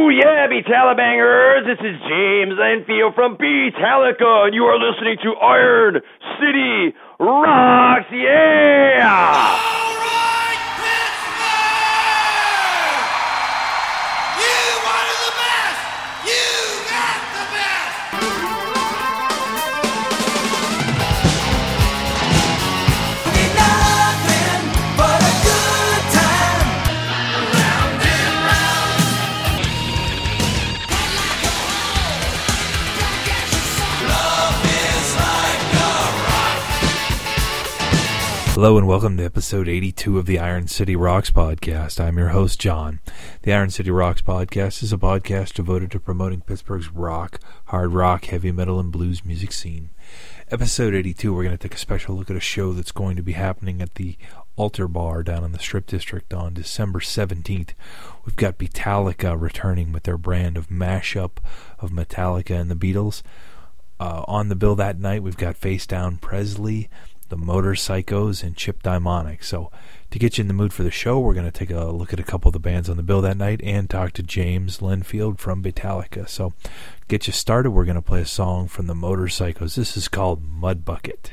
Oh yeah, Beatallibangers! This is James Lennfield from Beatallica, and you are listening to Iron City Rocks. Yeah! Hello and welcome to episode 82 of the Iron City Rocks podcast. I'm your host, John. The Iron City Rocks podcast is a podcast devoted to promoting Pittsburgh's rock, hard rock, heavy metal, and blues music scene. Episode 82, we're going to take a special look at a show that's going to be happening at the Altar Bar down in the Strip District on December 17th. We've got Beatallica returning with their brand of mashup of Metallica and the Beatles. Uh, on the bill that night, we've got Face Down Presley, the Motor Psychos, and Chip Dimonic. So, to get you in the mood for the show, we're going to take a look at a couple of the bands on the bill that night and talk to James Lennfield from Beatallica. So, get you started, we're going to play a song from the Motor Psychos. This is called Mud Bucket.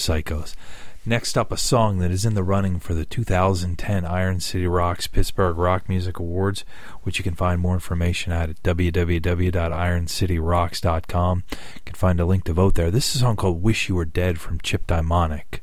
Motorpsychos. Next up, a song that is in the running for the 2010 Iron City Rocks Pittsburgh Rock Music Awards, which you can find more information at at www.ironcityrocks.com. You can find a link to vote there. This is a song called Wish You Were Dead from Chip Daimonic.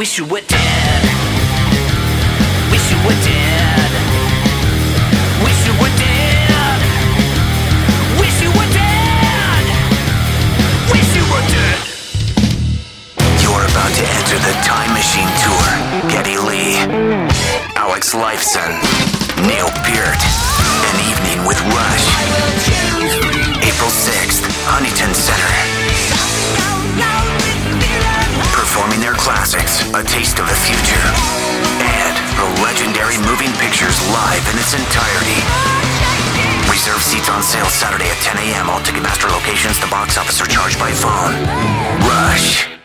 Wish you were dead. Wish you were dead. Wish you were dead. Wish you were dead. Wish you were dead. You're about to enter the Time Machine Tour. Geddy Lee, Alex Lifeson, Neil Peart, An Evening with Rush. April 6th, Huntington Center. A Taste of the Future. And the legendary Moving Pictures live in its entirety. Reserve seats on sale Saturday at 10 a.m. All Ticketmaster locations, the box office are charged by phone. Rush.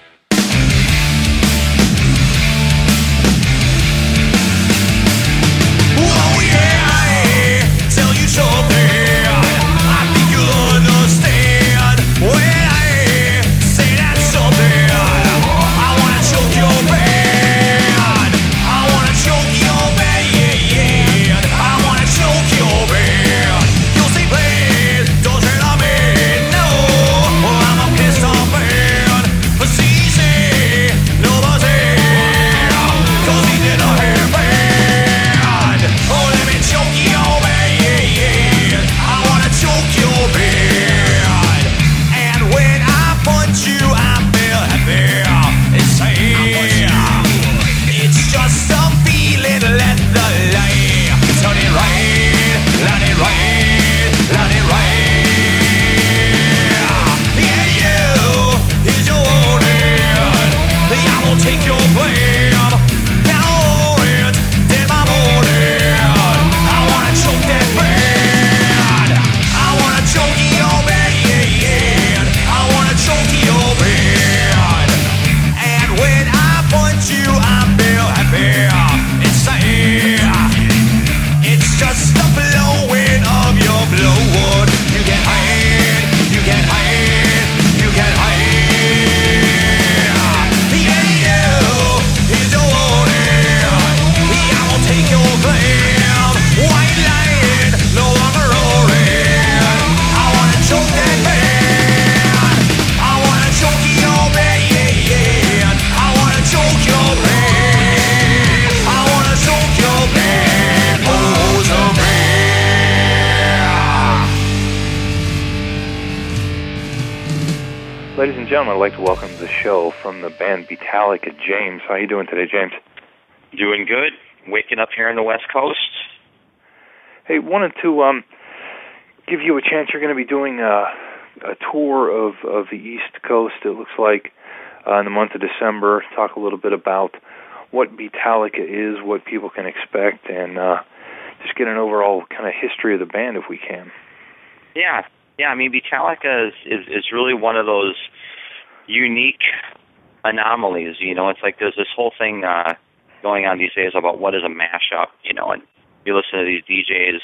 And gentlemen, I'd like to welcome to the show from the band Beatallica, James. How are you doing today, James? Doing good. Waking up here on the West Coast. Hey, wanted to um, give you a chance. You're going to be doing a, a tour of, of the East Coast, it looks like, uh, in the month of December. Talk a little bit about what Beatallica is, what people can expect, and uh, just get an overall kind of history of the band if we can. Yeah, yeah. I mean, Beatallica is, is is really one of those unique anomalies. You know, it's like there's this whole thing uh, going on these days about what is a mashup. You know, and you listen to these DJs,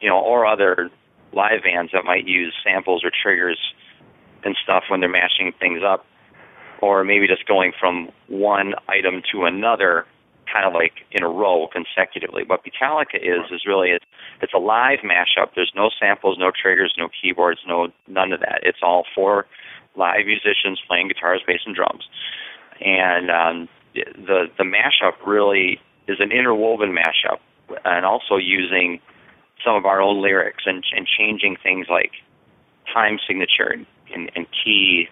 you know, or other live bands that might use samples or triggers and stuff when they're mashing things up, or maybe just going from one item to another, kind of like in a row consecutively. What Beatallica is is really it's, it's a live mashup. There's no samples, no triggers, no keyboards, no none of that. It's all four live musicians playing guitars, bass, and drums. And um, the the mashup really is an interwoven mashup, and also using some of our own lyrics and and changing things like time signature and, and key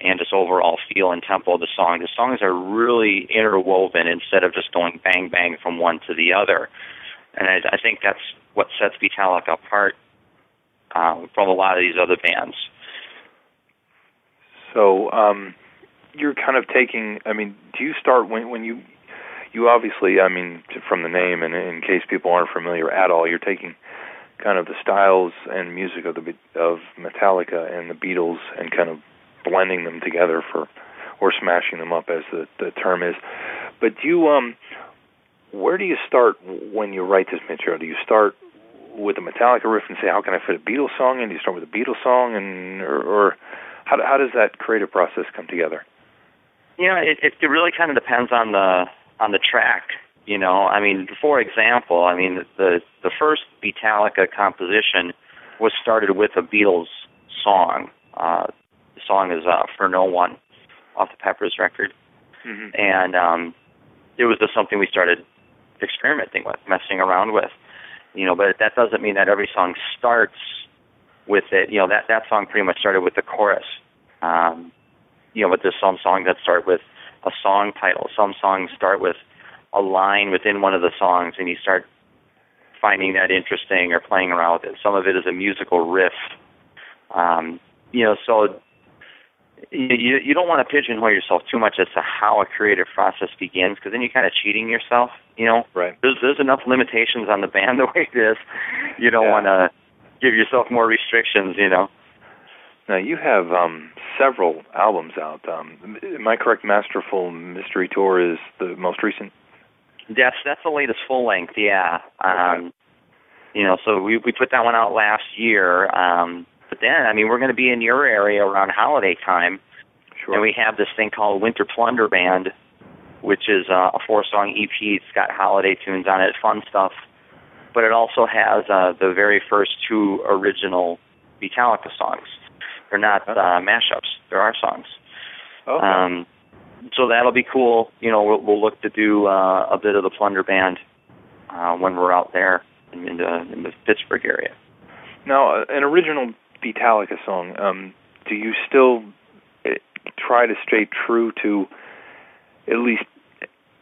and just overall feel and tempo of the song. The songs are really interwoven instead of just going bang bang from one to the other. And I, I think that's what sets Beatallica apart um, from a lot of these other bands. So um, you're kind of taking. I mean, do you start when when you you obviously, I mean, from the name, and in case people aren't familiar at all, you're taking kind of the styles and music of the of Metallica and the Beatles and kind of blending them together for or smashing them up as the the term is. But do you um where do you start when you write this material? Do you start with a Metallica riff and say how can I fit a Beatles song in? Do you start with a Beatles song and or, or how how does that creative process come together? You know, it it, it really kind of depends on the on the track. You know, I mean, for example, I mean the the first Beatallica composition was started with a Beatles song. Uh, the song is uh, "For No One" off the Peppers record, Mm-hmm. and um, it was just something we started experimenting with, messing around with. You know, but that doesn't mean that every song starts with it. You know, that that song pretty much started with the chorus. Um, you know, but there's some songs that start with a song title. Some songs start with a line within one of the songs, and you start finding that interesting or playing around with it. Some of it is a musical riff. Um, you know, so you you don't want to pigeonhole yourself too much as to how a creative process begins, because then you're kind of cheating yourself. You know, Right. there's there's enough limitations on the band the way it is. You don't Yeah. want to give yourself more restrictions. You know. Now you have um, several albums out. Um, am I correct? Masterful Mystery Tour is the most recent. That's that's the latest full length, yeah. Um, you know, so we we put that one out last year. Um, but then, I mean, we're going to be in your area around holiday time, Sure. and we have this thing called Winter Plunder Band, which is uh, a four-song EP. It's got holiday tunes on it, fun stuff. But it also has uh, the very first two original Beatallica songs. They're not uh, mashups; they're our songs. okay. Um, so that'll be cool. You know, we'll, we'll look to do uh, a bit of the Plunder Band uh, when we're out there in, in the in the Pittsburgh area. now, uh, an original Beatallica song. Um, do you still eh, try to stay true to at least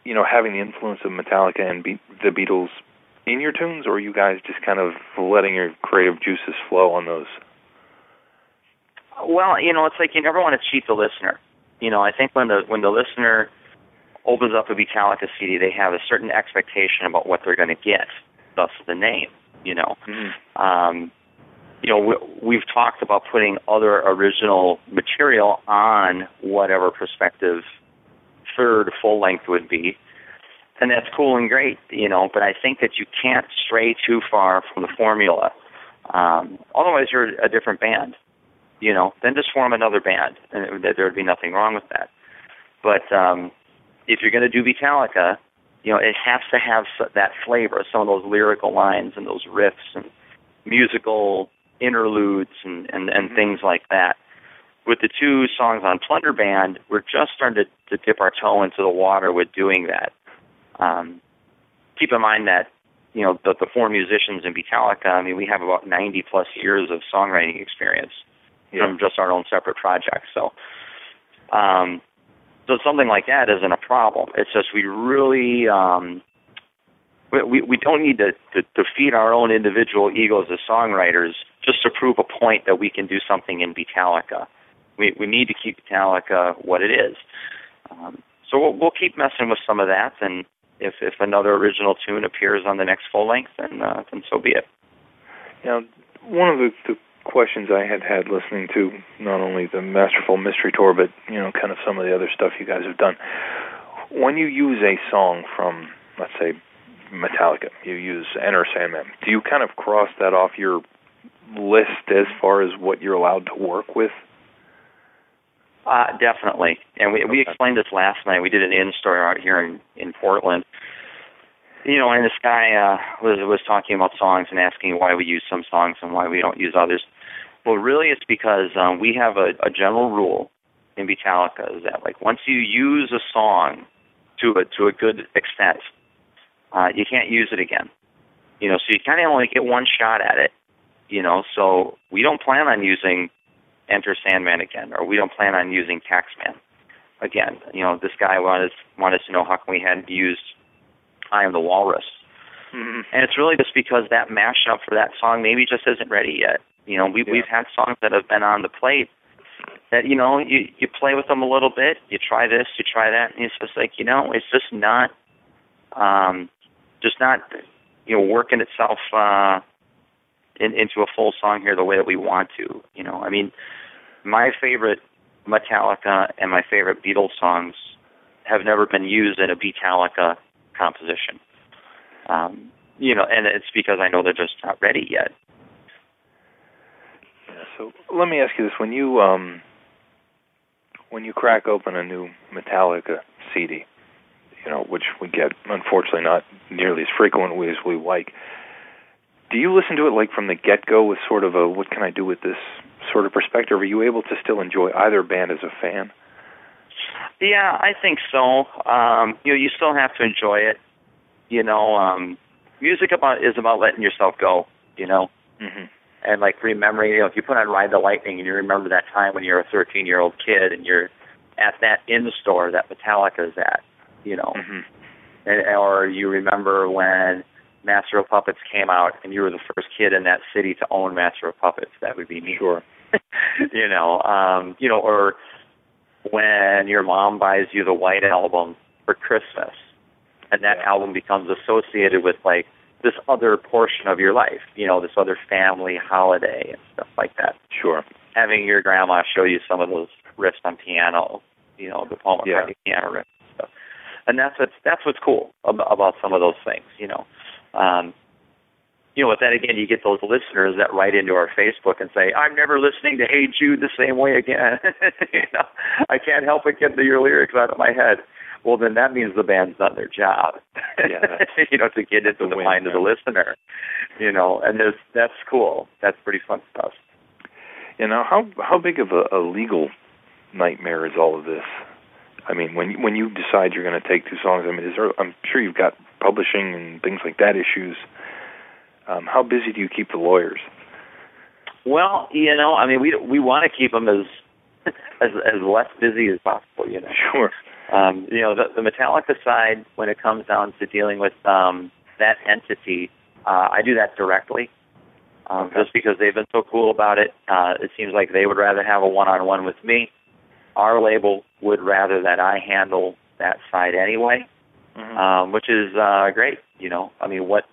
you know having the influence of Metallica and Be- the Beatles in your tunes, or are you guys just kind of letting your creative juices flow on those? Well, you know, it's like you never want to cheat the listener. You know, I think when the when the listener opens up a Beatallica CD, they have a certain expectation about what they're going to get. Thus, the name. You know, um, you know, we, we've talked about putting other original material on whatever prospective third full length would be, and that's cool and great, you know. But I think that you can't stray too far from the formula. Um, otherwise, you're a different band, you know. Then just form another band, and there would be nothing wrong with that. But um, if you're going to do Beatallica, you know, it has to have that flavor, some of those lyrical lines and those riffs and musical interludes and, and, and things like that. With the two songs on Plunder Band, we're just starting to, to dip our toe into the water with doing that. Um, keep in mind that, you know, the, the four musicians in Beatallica, I mean, we have about 90 plus years of songwriting experience. Yeah. from just our own separate projects. So, um, so something like that isn't a problem. It's just we really um, we we don't need to, to to feed our own individual egos as songwriters just to prove a point that we can do something in Beatallica. We we need to keep Beatallica what it is. Um, so we'll, we'll keep messing with some of that, and if if another original tune appears on the next full length, then uh, then so be it. Now, one of the, the questions I had had listening to not only the Masterful Mystery Tour, but you know, kind of some of the other stuff you guys have done. When you use a song from, let's say, Metallica, you use Enter Sandman. Do you kind of cross that off your list as far as what you're allowed to work with? Uh, definitely. And we we explained this last night. We did an in story out here in in Portland. You know, and this guy uh, was was talking about songs and asking why we use some songs and why we don't use others. Well, really, it's because um, we have a, a general rule in Beatallica is that like once you use a song to a to a good extent, uh, you can't use it again. You know, so you kind of only get one shot at it. You know, so we don't plan on using Enter Sandman again, or we don't plan on using Taxman again. You know, this guy wanted wanted to know how come we hadn't used I Am the Walrus, Mm-hmm. and it's really just because that mashup for that song maybe just isn't ready yet. You know, we Yeah. we've had songs that have been on the plate that you know you you play with them a little bit, you try this, you try that, and it's just like you know it's just not um just not you know working itself uh in, into a full song here the way that we want to. You know, I mean, my favorite Metallica and my favorite Beatles songs have never been used in a Beatallica composition. Um, you know, and it's because I know they're just not ready yet. So let me ask you this: when you um, when you crack open a new Metallica CD, you know, which we get unfortunately not nearly as frequently as we like, do you listen to it like from the get go with sort of a what can I do with this sort of perspective? Are you able to still enjoy either band as a fan? Yeah, I think so. Um, you know, you still have to enjoy it. You know, um, music about is about letting yourself go. You know, Mm-hmm. and like remembering, you know, if you put on Ride the Lightning and you remember that time when you're a 13 year old kid and you're at that in store that Metallica's at, you know, Mm-hmm. and, or you remember when Master of Puppets came out and you were the first kid in that city to own Master of Puppets. That would be me. Sure. you know, um, you know, or when your mom buys you the White Album for Christmas, and that Yeah. album becomes associated with like this other portion of your life, you know, this other family holiday and stuff like that. Sure. Having your grandma show you some of those riffs on piano, you know, the Paul Yeah. McCartney piano riffs and stuff, and that's what's that's what's cool about, about some of those things, you know. Um, you know, but then again, you get those listeners that write into our Facebook and say, "I'm never listening to Hey Jude the same way again." you know, I can't help but get the, your lyrics out of my head. Well, then that means the band's done their job. Yeah, you know, to get into the win, mind of the listener. You know, and there's that's cool. That's pretty fun stuff. You know how how big of a, a legal nightmare is all of this? I mean, when when you decide you're going to take two songs, I mean, is there? I'm sure you've got publishing and things like that issues. Um, how busy do you keep the lawyers? Well, you know, I mean, we we want to keep them as as as less busy as possible. You know. Sure. um, you know, the, the Metallica side, when it comes down to dealing with um, that entity, uh, I do that directly. Um, Okay. Just because they've been so cool about it, uh, it seems like they would rather have a one-on-one with me. Our label would rather that I handle that side anyway, Mhm. um, which is uh, great. You know, I mean, what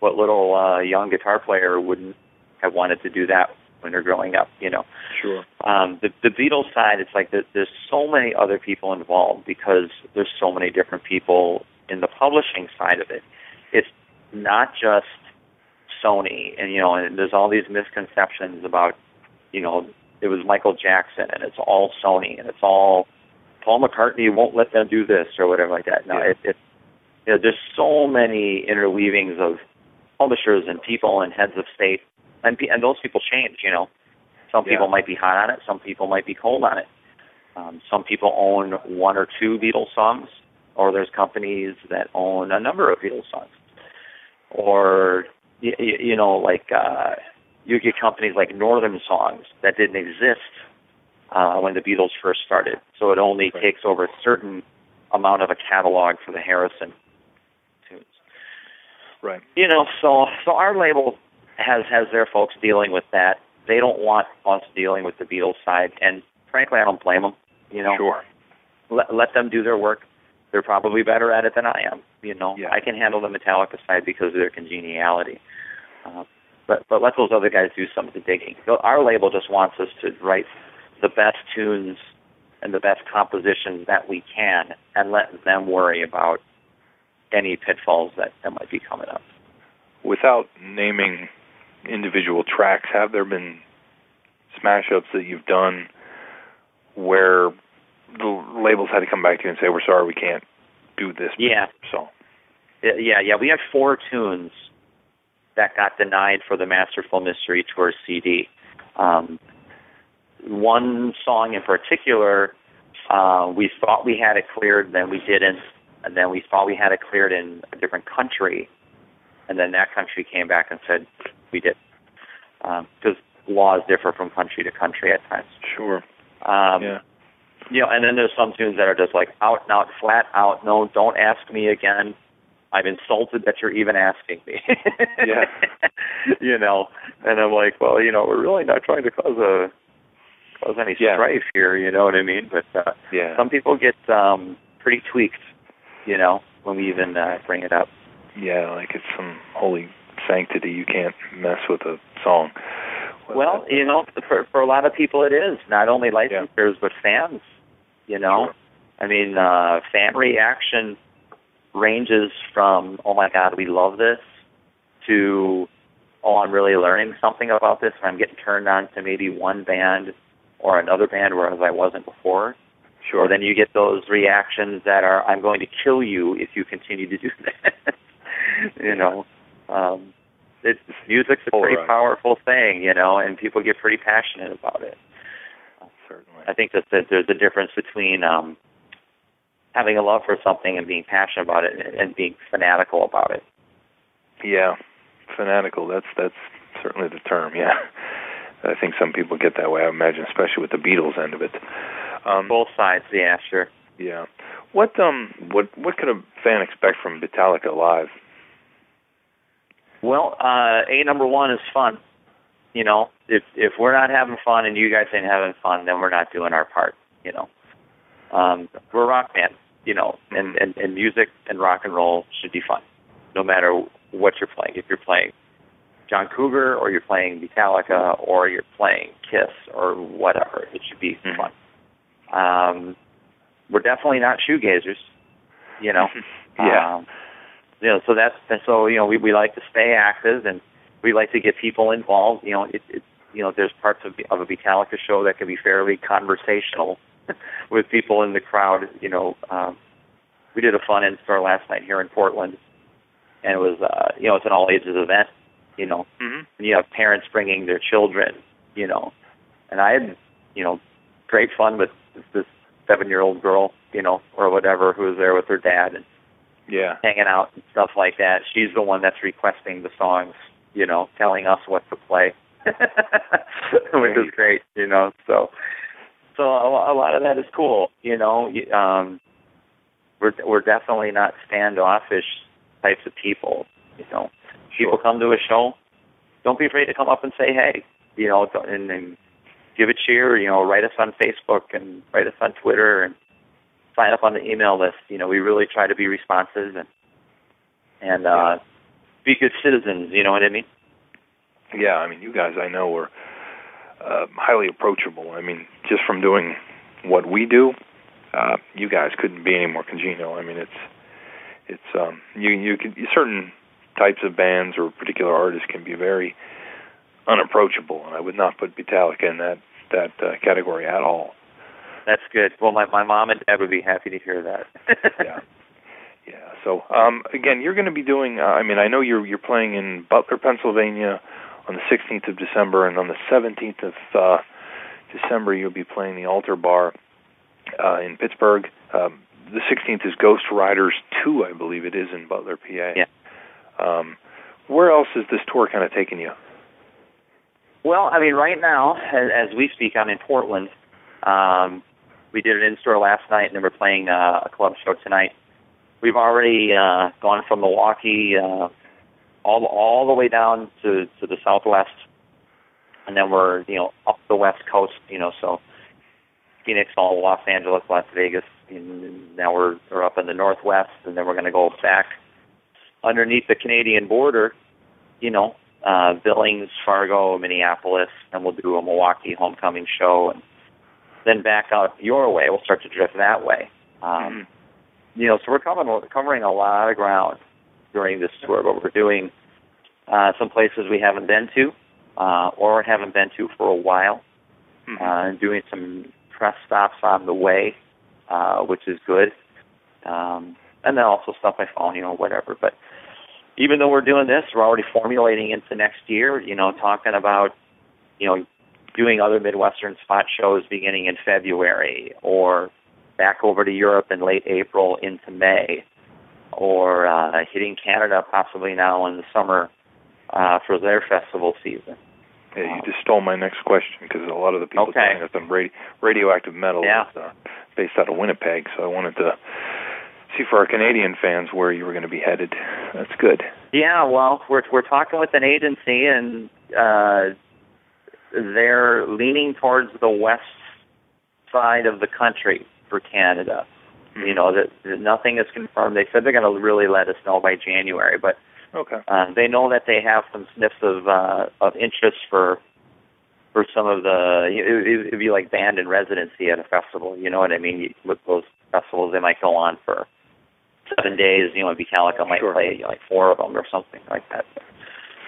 what little uh, young guitar player wouldn't have wanted to do that when they're growing up? You know Sure. um, the the Beatles side, it's like there, there's so many other people involved because there's so many different people in the publishing side of it. It's not just Sony, and you know, and there's all these misconceptions about, you know, it was Michael Jackson, and it's all Sony, and it's all Paul McCartney won't let them do this or whatever like that. No, Yeah. it, it, you know, there's so many interweavings of publishers and people and heads of state, and and those people change. You know, some people Yeah. might be hot on it, some people might be cold on it. Um, some people own one or two Beatles songs, or there's companies that own a number of Beatles songs, or you, you know, like uh, you get companies like Northern Songs that didn't exist uh, when the Beatles first started. So it only Right. takes over a certain amount of a catalog for the Harrison tunes. Right. You know, so so our label has has their folks dealing with that. They don't want us dealing with the Beatles side, and frankly, I don't blame them. You know, Sure. let let them do their work. They're probably better at it than I am. You know, Yeah. I can handle the Metallica side because of their congeniality. Uh, but but let those other guys do some of the digging. So Our label just wants us to write the best tunes and the best compositions that we can, and let them worry about any pitfalls that that might be coming up. Without naming individual tracks, have there been smash ups that you've done where the labels had to come back to you and say, "We're sorry, we can't do this." Yeah. song. Uh, Yeah, yeah. We had four tunes that got denied for the Masterful Mystery Tour CD. Um, one song in particular, uh, we thought we had it cleared, then we didn't, and then we thought we had it cleared in a different country, and then that country came back and said we did, because laws differ from country to country at times. Sure. Um, yeah. you know, and then there's some tunes that are just like out and out, flat out. No, don't ask me again. I'm insulted that you're even asking me. Yeah. you know, and I'm like, well, you know, we're really not trying to cause a cause any Yeah. strife here. You know what I mean? But uh, Yeah. some people get um pretty tweaked. You know, when we even uh, bring it up. Yeah, like it's some holy sanctity. You can't mess with a song. Well, you know, for for a lot of people, it is not only licensors but fans. You know, Sure. I mean, uh, fan reaction ranges from "Oh my God, we love this" to "Oh, I'm really learning something about this." and I'm getting turned on to maybe one band or another band, whereas I wasn't before. sure. Or then you get those reactions that are, "I'm going to kill you if you continue to do that." you know, um, it's music's a pretty Polarized. powerful thing, you know, and people get pretty passionate about it. Certainly. I think that, that there's a difference between um, having a love for something and being passionate about it and, and being fanatical about it. Yeah, fanatical. That's that's certainly the term. Yeah, I think some people get that way. I imagine, especially with the Beatles end of it. Um, Both sides, yeah, sure. yeah. What um what what could a fan expect from Beatallica live? Well, uh, a number one is fun. You know, if if we're not having fun and you guys ain't having fun, then we're not doing our part. You know, um, we're a rock band. You know, and, and and music and rock and roll should be fun, no matter what you're playing. If you're playing John Cougar or you're playing Metallica or you're playing Kiss or whatever, it should be Mhm. fun. Um, we're definitely not shoegazers. You know, Yeah. um, you know, so that's and so you know we we like to stay active and we like to get people involved. You know, it, it you know there's parts of of a Beatallica show that can be fairly conversational with people in the crowd. You know, um, we did a fun in store last night here in Portland, and it was uh, you know it's an all ages event. You know, Mm-hmm. and you have parents bringing their children. You know, and I had you know great fun with this seven year old girl. You know, or whatever who was there with her dad and Yeah. hanging out and stuff like that. She's the one that's requesting the songs, you know, telling us what to play, which is great, you know. So, so a, lot of that is cool, you know. Um, we're we're definitely not standoffish types of people, you know. People come to a show, don't be afraid to come up and say hey, you know, and, and give a cheer, you know, write us on Facebook and write us on Twitter and sign up on the email list. You know, we really try to be responsive and and uh, be good citizens. You know what I mean? Yeah, I mean, you guys I know are uh, highly approachable. I mean, just from doing what we do, uh, you guys couldn't be any more congenial. I mean, it's it's um, you you can certain types of bands or particular artists can be very unapproachable, and I would not put Beatallica in that that uh, category at all. That's good. Well, my my mom and dad would be happy to hear that. yeah. Yeah. So um, again, you're going to be doing. Uh, I mean, I know you're you're playing in Butler, Pennsylvania, on the 16th of December, and on the 17th of uh, December you'll be playing the Altar Bar uh, in Pittsburgh. Um, the 16th is Ghost Riders 2, I believe it is in Butler, PA. Yeah. Um, where else is this tour kind of taking you? Well, I mean, right now, as, as we speak, I'm in Portland. Um, we did an in-store last night, and then we're playing uh, a club show tonight. We've already uh, gone from Milwaukee uh, all all the way down to to the southwest, and then we're you know up the west coast. You know, so Phoenix, all Los Angeles, Las Vegas. And now we're we're up in the northwest, and then we're going to go back underneath the Canadian border. You know, uh, Billings, Fargo, Minneapolis, and we'll do a Milwaukee homecoming show, and then back out your way. We'll start to drift that way. Um, You know, so we're covering covering a lot of ground during this tour, but we're doing uh, some places we haven't been to uh, or haven't been to for a while, Mhm. uh, and doing some press stops on the way, uh, which is good. Um, and then also stuff I found, you know, whatever. But even though we're doing this, we're already formulating into next year. You know, talking about, you know, doing other Midwestern spot shows beginning in February, or back over to Europe in late April into May, or uh, hitting Canada possibly now in the summer uh, for their festival season. Yeah, you just stole my next question because a lot of the people Okay. telling us on radio, radioactive metal Yeah. is uh, based out of Winnipeg. So I wanted to see for our Canadian fans where you were going to be headed. That's good. Yeah, well, we're we're talking with an agency, and uh, they're leaning towards the west side of the country for Canada. You know that that nothing is confirmed. They said they're going to really let us know by January, but Okay. uh, they know that they have some sniffs of uh, of interest for for some of the. It, it'd be like band in residency at a festival. You know what I mean? With those festivals, they might go on for seven days. You know, Beatallica might Sure. play like four of them or something like that.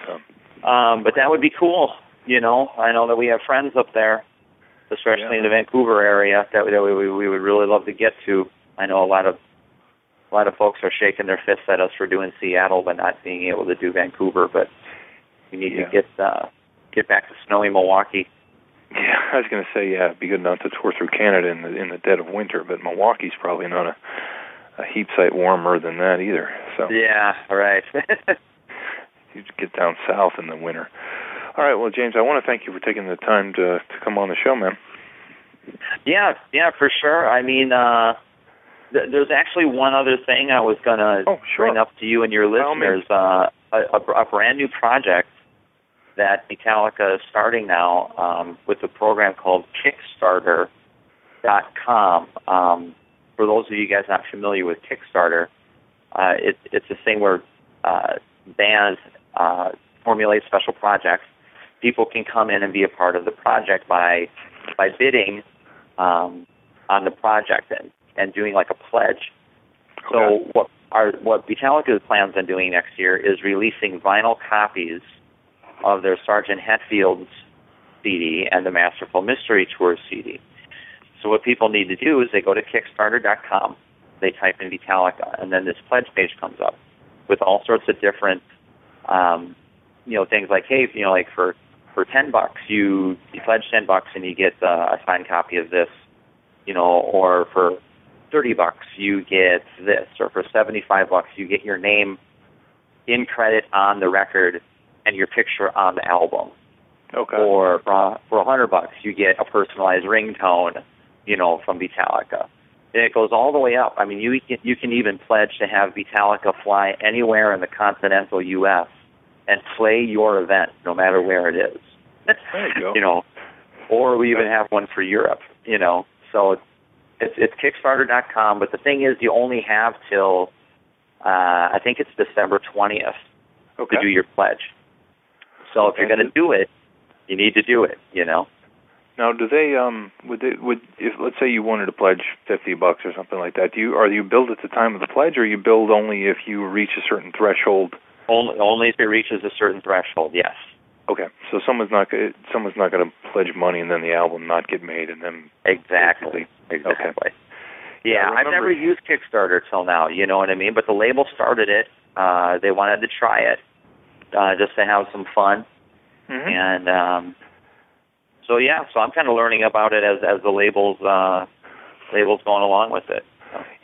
So, Um, but that would be cool. You know, I know that we have friends up there, especially Yeah. in the Vancouver area, that, that we, we we would really love to get to. I know a lot of a lot of folks are shaking their fists at us for doing Seattle, but not being able to do Vancouver. But we need Yeah. to get uh, get back to snowy Milwaukee. yeah, I was going to say yeah, it'd be good enough to tour through Canada in the in the dead of winter, but Milwaukee's probably not a a heap sight warmer than that either. So Yeah, right. you get down south in the winter. All right, well, James, I want to thank you for taking the time to to come on the show, man. yeah, yeah, for sure. I mean, uh, th- there's actually one other thing I was gonna Oh, sure. bring up to you and your listeners. Uh, a, a, a brand new project that Beatallica is starting now um, with a program called Kickstarter.com. Um, for those of you guys not familiar with Kickstarter, uh, it, it's a thing where uh, bands uh, formulate special projects. People can come in and be a part of the project by by bidding um, on the project and, and doing like a pledge. So what our what Beatallica plans on doing next year is releasing vinyl copies of their Sergeant Hetfield's CD and the Masterful Mystery Tour CD. So what people need to do is they go to Kickstarter.com, they type in Beatallica, and then this pledge page comes up with all sorts of different, um, you know, things like, hey, you know, like for for ten bucks, you you pledge ten bucks and you get uh, a signed copy of this, you know, or for thirty bucks you get this, or for seventy five bucks you get your name in credit on the record and your picture on the album Okay. or for a hundred bucks you get a personalized ringtone, you know, from Beatallica. And it goes all the way up. I mean, you can, you can even pledge to have Beatallica fly anywhere in the continental U.S. and play your event, no matter where it is. There you go. you know, or we even have one for Europe. You know, so it's it's Kickstarter.com. But the thing is, you only have till uh, I think it's December twentieth okay. to do your pledge. So if you're going to do it, you need to do it. You know. Now, do they um would they would if let's say you wanted to pledge fifty bucks or something like that? Do you are you billed at the time of the pledge, or you billed only if you reach a certain threshold? Only, only if it reaches a certain threshold. Yes. Okay, so someone's not someone's not going to pledge money and then the album not get made, and then Exactly. Exactly. Yeah, Yeah, I've never used Kickstarter till now. You know what I mean? But the label started it. Uh, they wanted to try it uh, just to have some fun, Mhm. and um, so yeah. So I'm kind of learning about it as as the labels uh, labels going along with it.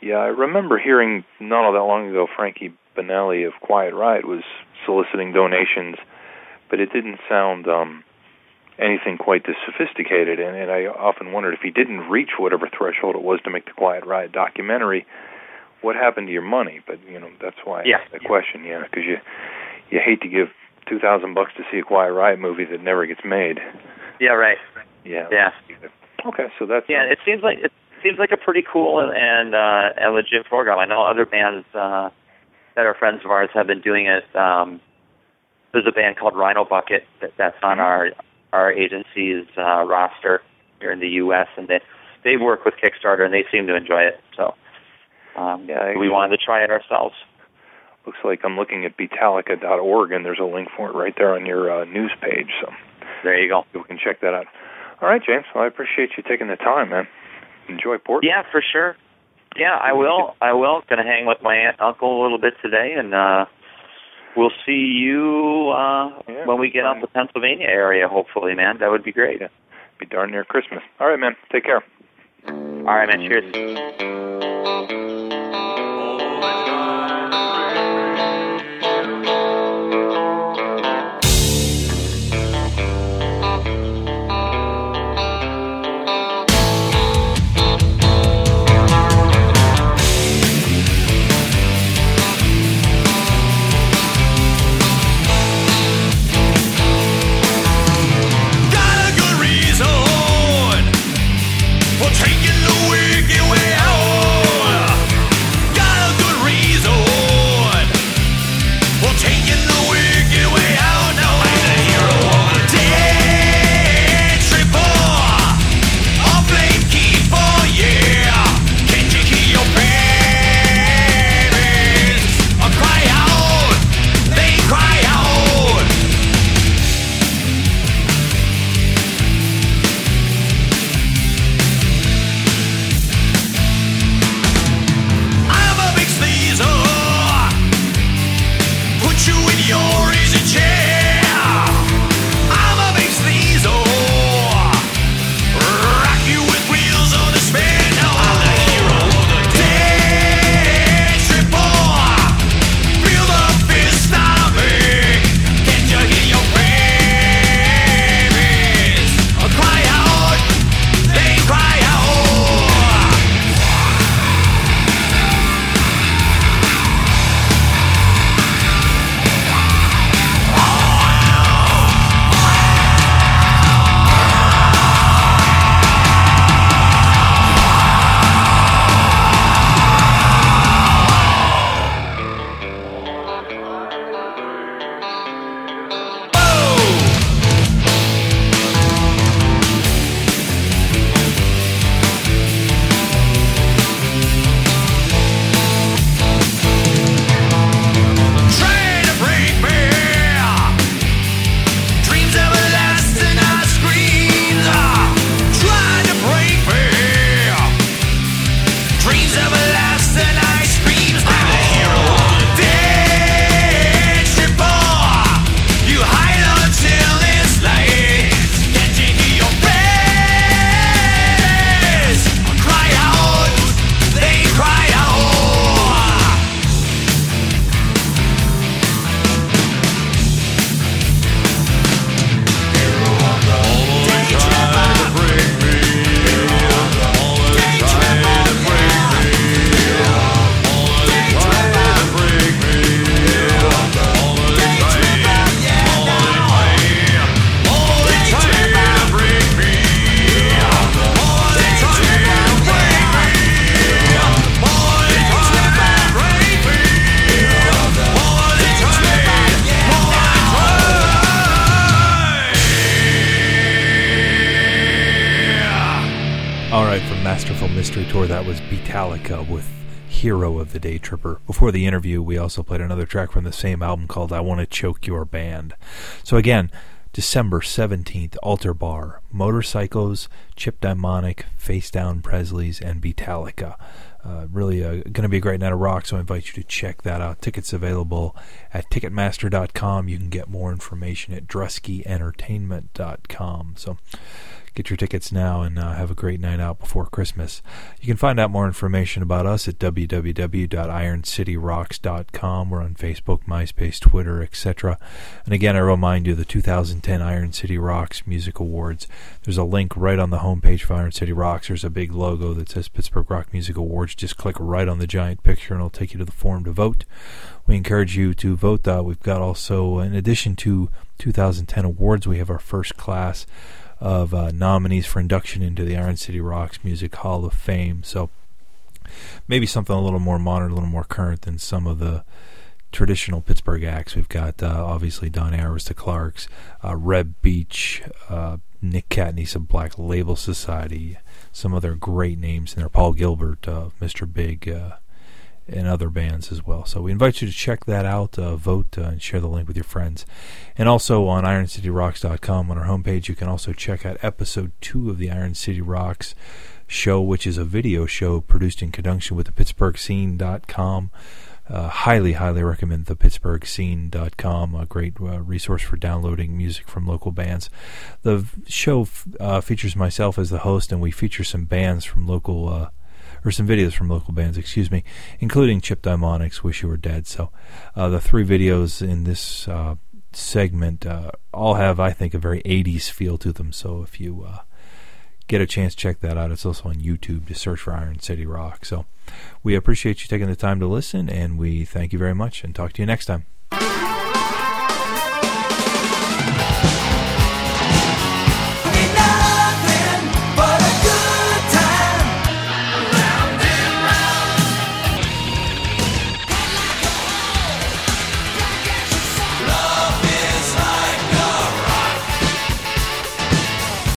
yeah, I remember hearing not all that long ago Frankie Banali of Quiet Riot was soliciting donations, but it didn't sound um anything quite this sophisticated. And, and I often wondered if he didn't reach whatever threshold it was to make the Quiet Riot documentary, what happened to your money? But you know that's why I Yeah. asked the question. Yeah, because you you hate to give two thousand bucks to see a Quiet Riot movie that never gets made. Yeah, right. Yeah. Yeah. Okay, so that's Yeah, it seems like it seems like a pretty cool and, and uh, a legit program. I know other bands uh, that are friends of ours have been doing it. Um, there's a band called Rhino Bucket that, that's on our our agency's uh, roster here in the U.S. and they they work with Kickstarter and they seem to enjoy it. So um, Yeah, I- we wanted to try it ourselves. looks like I'm looking at Beatallica.org, and there's a link for it right there on your uh, news page. So There you go. people can check that out. All right, James. Well, I appreciate you taking the time, man. Enjoy Portland. Yeah, for sure. Yeah, I will. I will. Going to hang with my aunt uncle a little bit today, and uh, we'll see you uh, Yeah, when we get out fine. the Pennsylvania area. Hopefully, man, that would be great. Yeah. Be darn near Christmas. All right, man. Take care. All right, man. Cheers. The Day Tripper. Before the interview, we also played another track from the same album called I Want to Choke Your Band. So again, December 17th, Altar Bar, Motorcycles, Chip Dimonic, Face Down Presley's, and Beatallica. Uh, really uh, going to be a great night of rock, so I invite you to check that out. Tickets available at Ticketmaster.com. You can get more information at DruskyEntertainment.com. So Get your tickets now and uh, have a great night out before Christmas. You can find out more information about us at www.ironcityrocks.com. We're on Facebook, MySpace, Twitter, etc. And again, I remind you the 2010 Iron City Rocks Music Awards. There's a link right on the homepage for Iron City Rocks. There's a big logo that says Pittsburgh Rock Music Awards. Just click right on the giant picture and it'll take you to the form to vote. We encourage you to vote. Uh, we've got also, in addition to 2010 awards, we have our first class of uh, nominees for induction into the Iron City Rocks Music Hall of Fame. So maybe something a little more modern, a little more current than some of the traditional Pittsburgh acts. We've got uh, obviously Donnie Iris, the Clarks, uh, Reb Beach, uh, Nick Catanese of Black Label Society, some other great names in there. Paul Gilbert, uh, Mr. Big, uh, and other bands as well. So we invite you to check that out, uh, vote, uh, and share the link with your friends. And also on IronCityRocks.com on our homepage, you can also check out episode two of the Iron City Rocks show, which is a video show produced in conjunction with the PittsburghScene.com. Uh, highly, highly recommend the PittsburghScene.com, a great uh, resource for downloading music from local bands. The show uh, features myself as the host, and we feature some bands from local uh, or some videos from local bands, excuse me, including Chip Dimonics, Wish You Were Dead. So uh, the three videos in this uh, segment uh, all have, I think, a very 80s feel to them. So if you uh, get a chance, check that out. It's also on YouTube. to search for Iron City Rock. So we appreciate you taking the time to listen, and we thank you very much, and talk to you next time.